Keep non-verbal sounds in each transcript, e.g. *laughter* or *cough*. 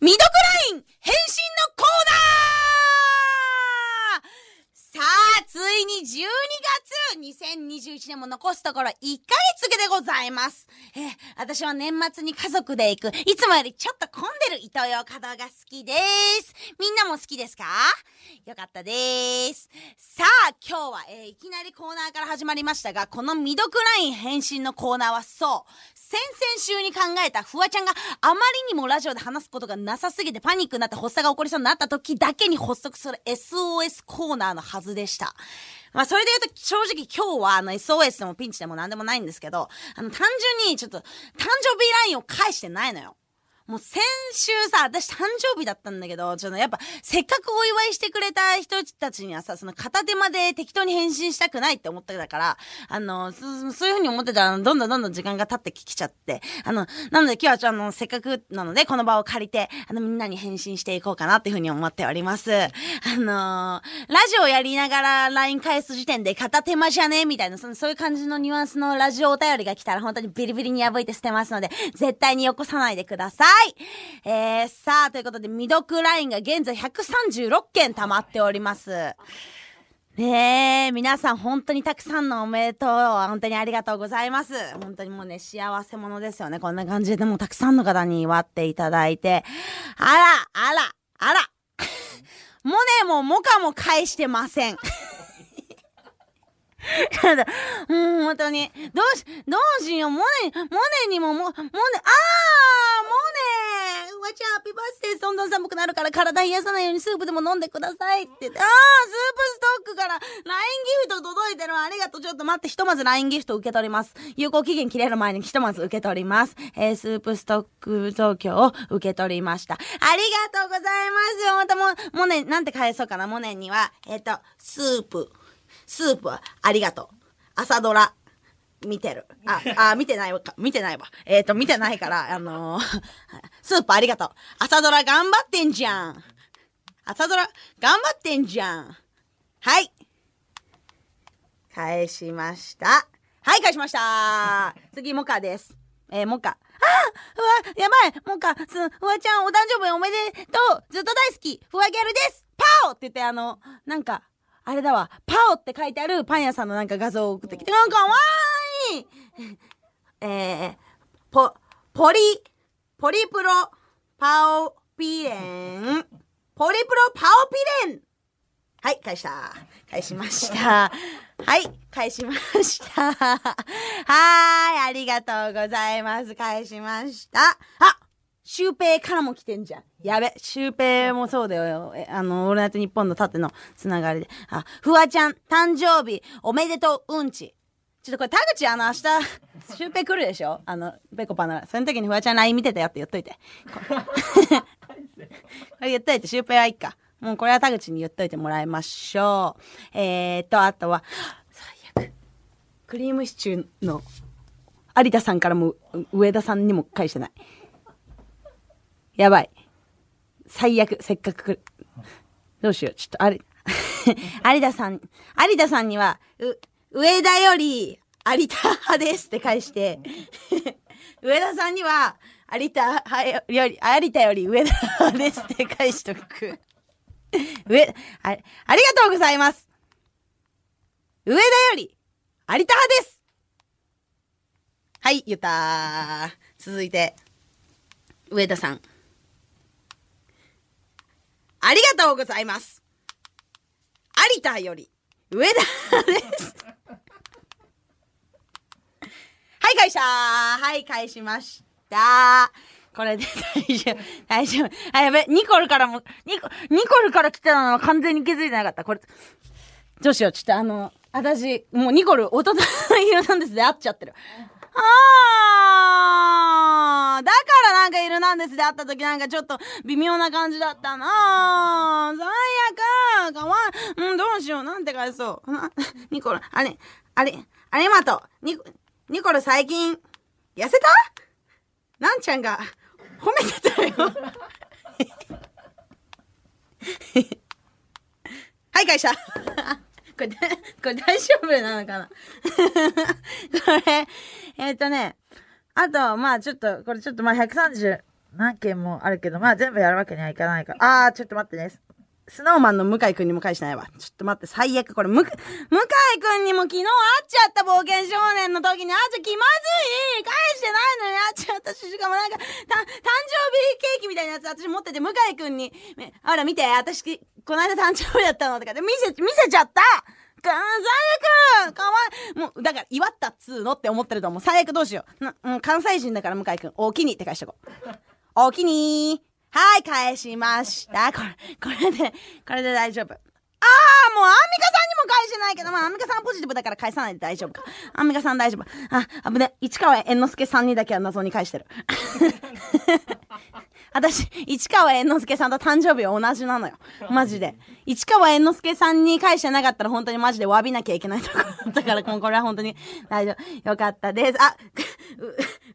未読ライン返信のコーナーさあ、ついに12月 !2021 年も残すところ1ヶ月でございます。え私は年末に家族で行く、いつもよりちょっと混んでるイトーヨーカドが好きです。みんなも好きですか？よかったです。さあ、今日は、えーいきなりコーナーから始まりましたが、この未読ライン返信のコーナーはそう、先々週に考えたフワちゃんがあまりにもラジオで話すことがなさすぎてパニックになって発作が起こりそうになった時だけに発足する SOS コーナーのはずでした。まあ、それで言うと、正直今日は、あの、SOS でもピンチでも何でもないんですけど、あの、単純に、ちょっと、誕生日ラインを返してないのよ。もう先週さ、私誕生日だったんだけど、ちょっとやっぱ、せっかくお祝いしてくれた人たちにはさ、その片手間で適当に返信したくないって思ってたから、あの、そそういう風に思ってたら、どんどんどんどん時間が経ってきちゃって、あの、なので今日はちょっとあの、せっかくなので、この場を借りて、あの、みんなに返信していこうかなっていう風に思っております。あのラジオやりながら LINE 返す時点で片手間じゃねみたいな、その、そういう感じのニュアンスのラジオお便りが来たら本当にビリビリに破いて捨てますので、絶対によこさないでください。いえー、さあ、ということで、未読ラインが現在136件溜まっております。ねえ、皆さん本当にたくさんのおめでとう。本当にありがとうございます。本当にもうね、幸せ者ですよね。こんな感じでもうたくさんの方に祝っていただいて。あら、あら、あら。モネもモカも返してません。*laughs* やだ。もう本当に。どうし、どうしよう。モネ、モネにもも、モネ、あーモネうわちゃん、ハッピーバースデーどんどん寒くなるから体冷やさないようにスープでも飲んでくださいってって。あースープストックから LINE ギフト届いてるありがとう。ちょっと待って、ひとまず LINE ギフト受け取ります。有効期限切れる前にひとまず受け取ります。えー、スープストック東京を受け取りました。ありがとうございます。ほんとも、モネ、なんて返そうかな、モネには。えっ、と、スープ。スープありがとう。朝ドラ。見てる。あ、あ、見てないわ。見てないわ。えっ、と、見てないから、あのー *laughs* スープありがとう。朝ドラ頑張ってんじゃん。朝ドラ頑張ってんじゃん。はい。返しました。はい、返しました。次、モカです。えー、モカ。あうわ、やばいモカ、す、フワちゃん、お誕生日おめでとうずっと大好きフワギャルですパオって言って、あの、なんか、あれだわ、パオって書いてあるパン屋さんのなんか画像を送ってきて、なんかわーいえー、ポ、ポリ、ポリプロ、パオピレン、ポリプロパオピレンはい、返した。返しました。はい、返しました。はーい、ありがとうございます。返しました。あシュウペイからも来てんじゃん。やべ、シュウペイもそうだよ。あの、オールナイトニッポンの縦のつながりで。あ、フワちゃん、誕生日、おめでとう、うんち。ちょっとこれ田口あの明日、*laughs* シュウペイ来るでしょ？あの、ペコパなら。その時にフワちゃん LINE 見てたよって言っといて。これ *laughs* 言っといて、シュウペイはいいか。もうこれは田口に言っといてもらいましょう。えーと、あとは、最悪。クリームシチューの、有田さんからも、上田さんにも返してない。やばい。最悪、せっかくくる。どうしよう。ちょっと、あれ、*laughs* 有田さん、有田さんには、う、上田より、有田派ですって返して、*laughs* 上田さんには、有田派より、有田より上田派ですって返しとく。*laughs* 上、あ、ありがとうございます。上田より、有田派です。はい、言ったー。続いて、上田さん。ありがとうございます。有田より、上田です。はい、返したはい、返しましたこれで大丈夫、大丈夫。あ、やべ、ニコルからも、ニコ、ニコルから来てたのは完全に気づいてなかった。これ、どうしよう、ちょっとあの、私、もうニコル、大人の色なんですで会っちゃってる。あーだからなんかいるなんですで会った時なんかちょっと微妙な感じだったな最悪かわいうん、どうしよう。なんて返そう。ニコル、あれ、あれ、あれまと。ニコ、ニコル最近、痩せた？なんちゃんが褒めてたよ。はい、会社。これ、これ大丈夫なのかな？*laughs* これ、えっ、とね、あと、まあちょっと、これちょっとまあ130、何件もあるけど、まあ全部やるわけにはいかないから。あー、ちょっと待ってね。スノーマンの向井くんにも返してないわ。ちょっと待って、最悪。これ、向、向井くんにも昨日会っちゃった冒険少年の時に、あ、ちょ、気まずい返してないのに会っちゃったし、しかもなんか、た、誕生日ケーキみたいなやつ私持ってて、向井くんに、あら見て、私、この間誕生日だったのとかで見せ、見せちゃったか、最悪かわいもう、だから、祝ったっつーのって思ってると思う。最悪どうしよう。な、もう関西人だから向井くん、おきにって返しとこう。*laughs* おおきにはい、返しました。これ、これで、これで大丈夫。ああ、もうアンミカさんにも返してないけど、まあ、アンミカさんポジティブだから返さないで大丈夫か。アンミカさん大丈夫。あ、危ね。市川猿之助さんにだけは謎に返してる。*laughs* 私、市川猿之助さんと誕生日は同じなのよ。マジで。市川猿之助さんに返してなかったら本当にマジで詫びなきゃいけないところだから、も *laughs* うこれは本当に大丈夫。よかったです。あ、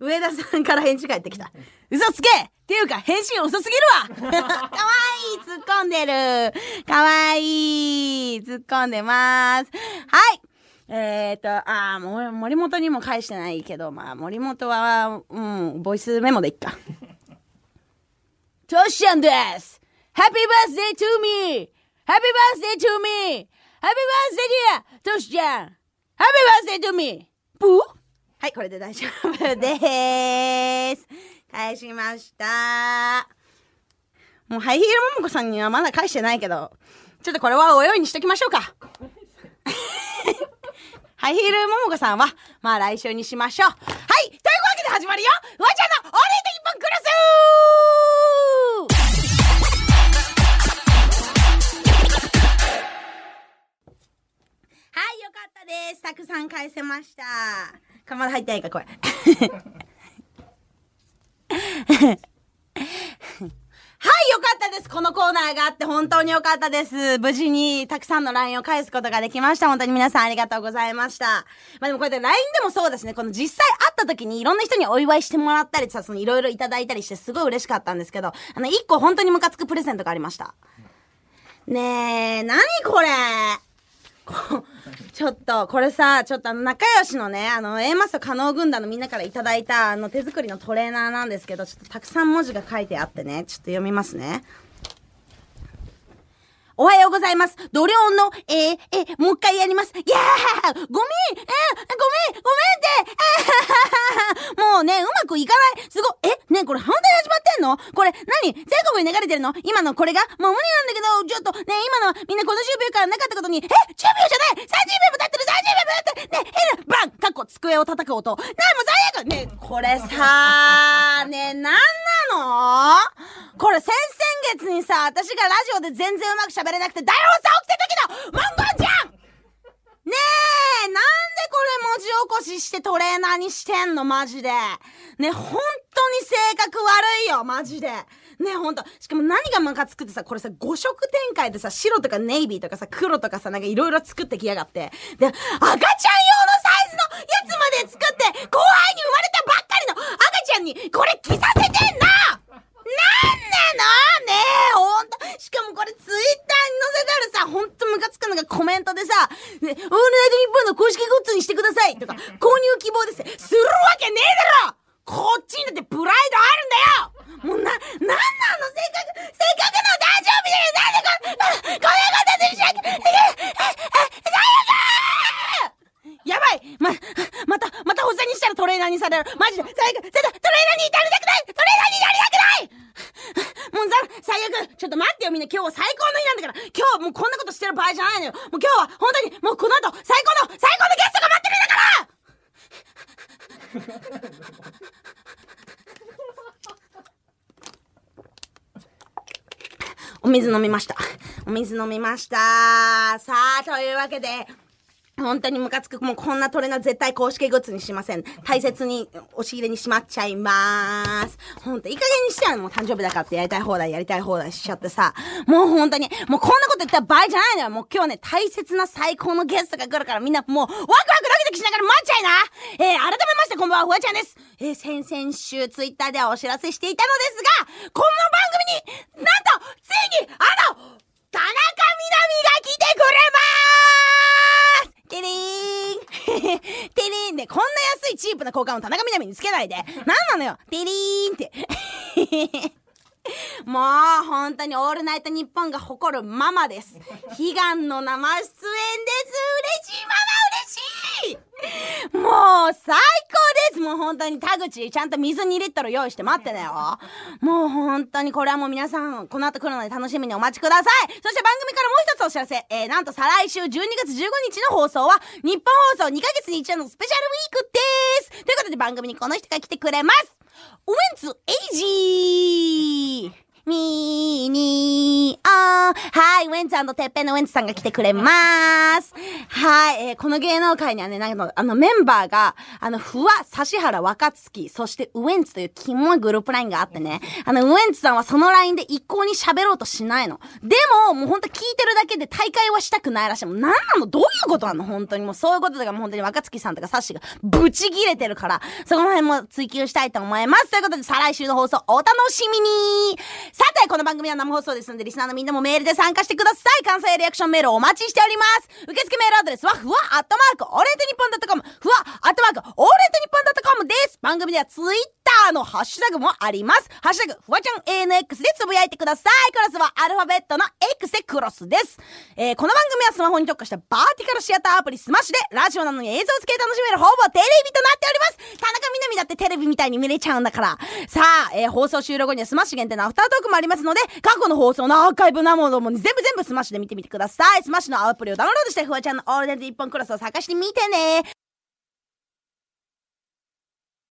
う上田さんから返事返ってきた。嘘つけっていうか、返信遅すぎるわ *laughs* かわいい突っ込んでるかわいい突っ込んでます。はいえーと、あー、もう森本にも返してないけど、まあ、森本は、うん、ボイスメモでいっか。トシちゃんです !Happy birthday to me! Happy birthday to me! Happy birthday dear! トシちゃん !Happy birthday to me! ブーはい、これで大丈夫です。返しました。もう、ハイヒールももこさんにはまだ返してないけど、ちょっとこれはお用意にしときましょうか。*laughs* ハイヒールももこさんは、まあ来週にしましょう。はい、というわけで始まるよフワちゃんのオールデイ一本クラスはい、よかったです。たくさん返せました。かまだ入ってないか、これ。はい、よかったです。このコーナーがあって本当によかったです。無事にたくさんの LINE を返すことができました。本当に皆さんありがとうございました。まあでもこうやって LINE でもそうですね、この実際会った時にいろんな人にお祝いしてもらったりさ、そのいろいろいただいたりしてすごい嬉しかったんですけど、あの、一個本当にムカつくプレゼントがありました。ねえ、なにこれ？ちょっと、これさ、ちょっとあの、仲良しのね、あの、A マスト加納軍団のみんなからいただいた、あの、手作りのトレーナーなんですけど、ちょっとたくさん文字が書いてあってね、ちょっと読みますね。おはようございます。ドレオンの、えー、えー、もう一回やります。いやーごめんえー、ごめん、ごめんって *laughs* もうね、うまくいかない。すごこれ、何？全国に流れてるの？今のこれがもう無理なんだけど、ちょっとね、今のみんなこの10秒からなかったことに、え !10 秒じゃない !30 秒も経ってる !30 秒も経ってるね変なバンかっこ机を叩く音。なもう最悪ねこれさー、ねなんなの？これ先々月にさ、私がラジオで全然うまく喋れなくて大放送起きた時の文言じゃんねねえ、なんでこれ文字起こししてトレーナーにしてんの？マジで。ね、本当に性格悪いよ、マジで。ね、ほんと。しかも何がムカつくってさ、これさ、5色展開でさ、白とかネイビーとかさ、黒とかさ、なんかいろいろ作ってきやがって。で、赤ちゃん用のサイズのやつまで作って、後輩に生まれたばっかりの赤ちゃんにこれ着させてんのなんなのねえ、ほんと。しかもこれツイッターに載せたらさ、ほんとムカつくのがコメントでさ、ね、オールナイトニッポンの公式グッズにしてくださいとか、購入希望です。するわけねえだろこっちにだってプライドあるんだよもうな、なんなのせっかく、せっかくの誕生日でなんでこ、こんなことにしなきゃ、え、え、え、最悪やばいま、また、また補正にしたらマジで、最悪、絶対トレーナーに至りたくない！トレーナーになりたくない！もうさ、最悪ちょっと待ってよみんな。今日は最高の日なんだから。今日もうこんなことしてる場合じゃないのよ。もう今日は本当にもうこの後最高の、最高のゲストが待ってるんだから！お水飲みました。お水飲みました。さあ、というわけで、本当にムカつく。もうこんなトレーナー絶対公式グッズにしません。大切に押し入れにしまっちゃいまーす。ほんと、いい加減にしてよ。もう誕生日だからってやりたい放題やりたい放題しちゃってさ。もう本当に、もうこんなこと言ったら場合じゃないのよ。もう今日ね、大切な最高のゲストが来るからみんなもうワクワクドキドキしながら待っちゃいなえー、改めましてこんばんは、フワちゃんです。えー、先々週ツイッターではお知らせしていたのですが、この番組に、なんと、ついに、あの、田中みな実が来てくれますテリーンで、こんな安いチープな交換を田中みな実につけないで。なんなのよテリーンって。*laughs* もう、本当にオールナイトニッポンが誇るママです。悲願の生出演です。嬉しいママ嬉しいもう、最高ですもう本当に田口、ちゃんと水2リットル用意して待ってねよ。もう本当にこれはもう皆さん、この後来るので楽しみにお待ちください。そして番組からもう一つお知らせ。えー、なんと再来週12月15日の放送は、日本放送2ヶ月に一度のスペシャルウィークですということで番組にこの人が来てくれますウエンツエイジーミーニーあーはい、ウェンツてっぺんのウェンツさんが来てくれます。はい、えーこの芸能界にはね、なんかあのメンバーが、あの、ふわ、指原若月、そしてウエンツというキモいグループラインがあってね、あの、ウエンツさんはそのラインで一向に喋ろうとしないの。でも、もうほんと聞いてるだけで大会はしたくないらしい。もうなんなのどういうことなの？本当にもうそういうこととかもう本当に若月さんとかサッシがブチ切れてるから、そこの辺も追求したいと思います。ということで、再来週の放送お楽しみにさて、この番組は生放送ですので、リスナーのみんなもメールで参加してください。感想やリアクションメールをお待ちしております。受付メールアドレスは、ふわ、アットマーク、オールナイトニッポンドットコム、ふわ、アットマーク、オールナイトニッポンドットコムです。番組ではツイッターのハッシュタグもあります。ハッシュタグ、ふわちゃん ANX でつぶやいてください。クロスはアルファベットの X でクロスです。えー、この番組はスマホに特化したバーティカルシアターアプリスマッシュで、ラジオなのに映像付きで楽しめるほぼテレビとなっております。田中みな実だってテレビみたいに見れちゃうんだから。さあ、えー、放送終了後にはスマッシュ限定のアフタートークもありますので、過去の放送のアーカイブなものも全部全部スマッシュで見てみてください。スマッシュのアプリをダウンロードして、フワちゃんのオールナイトニッポンクロスを探してみてね。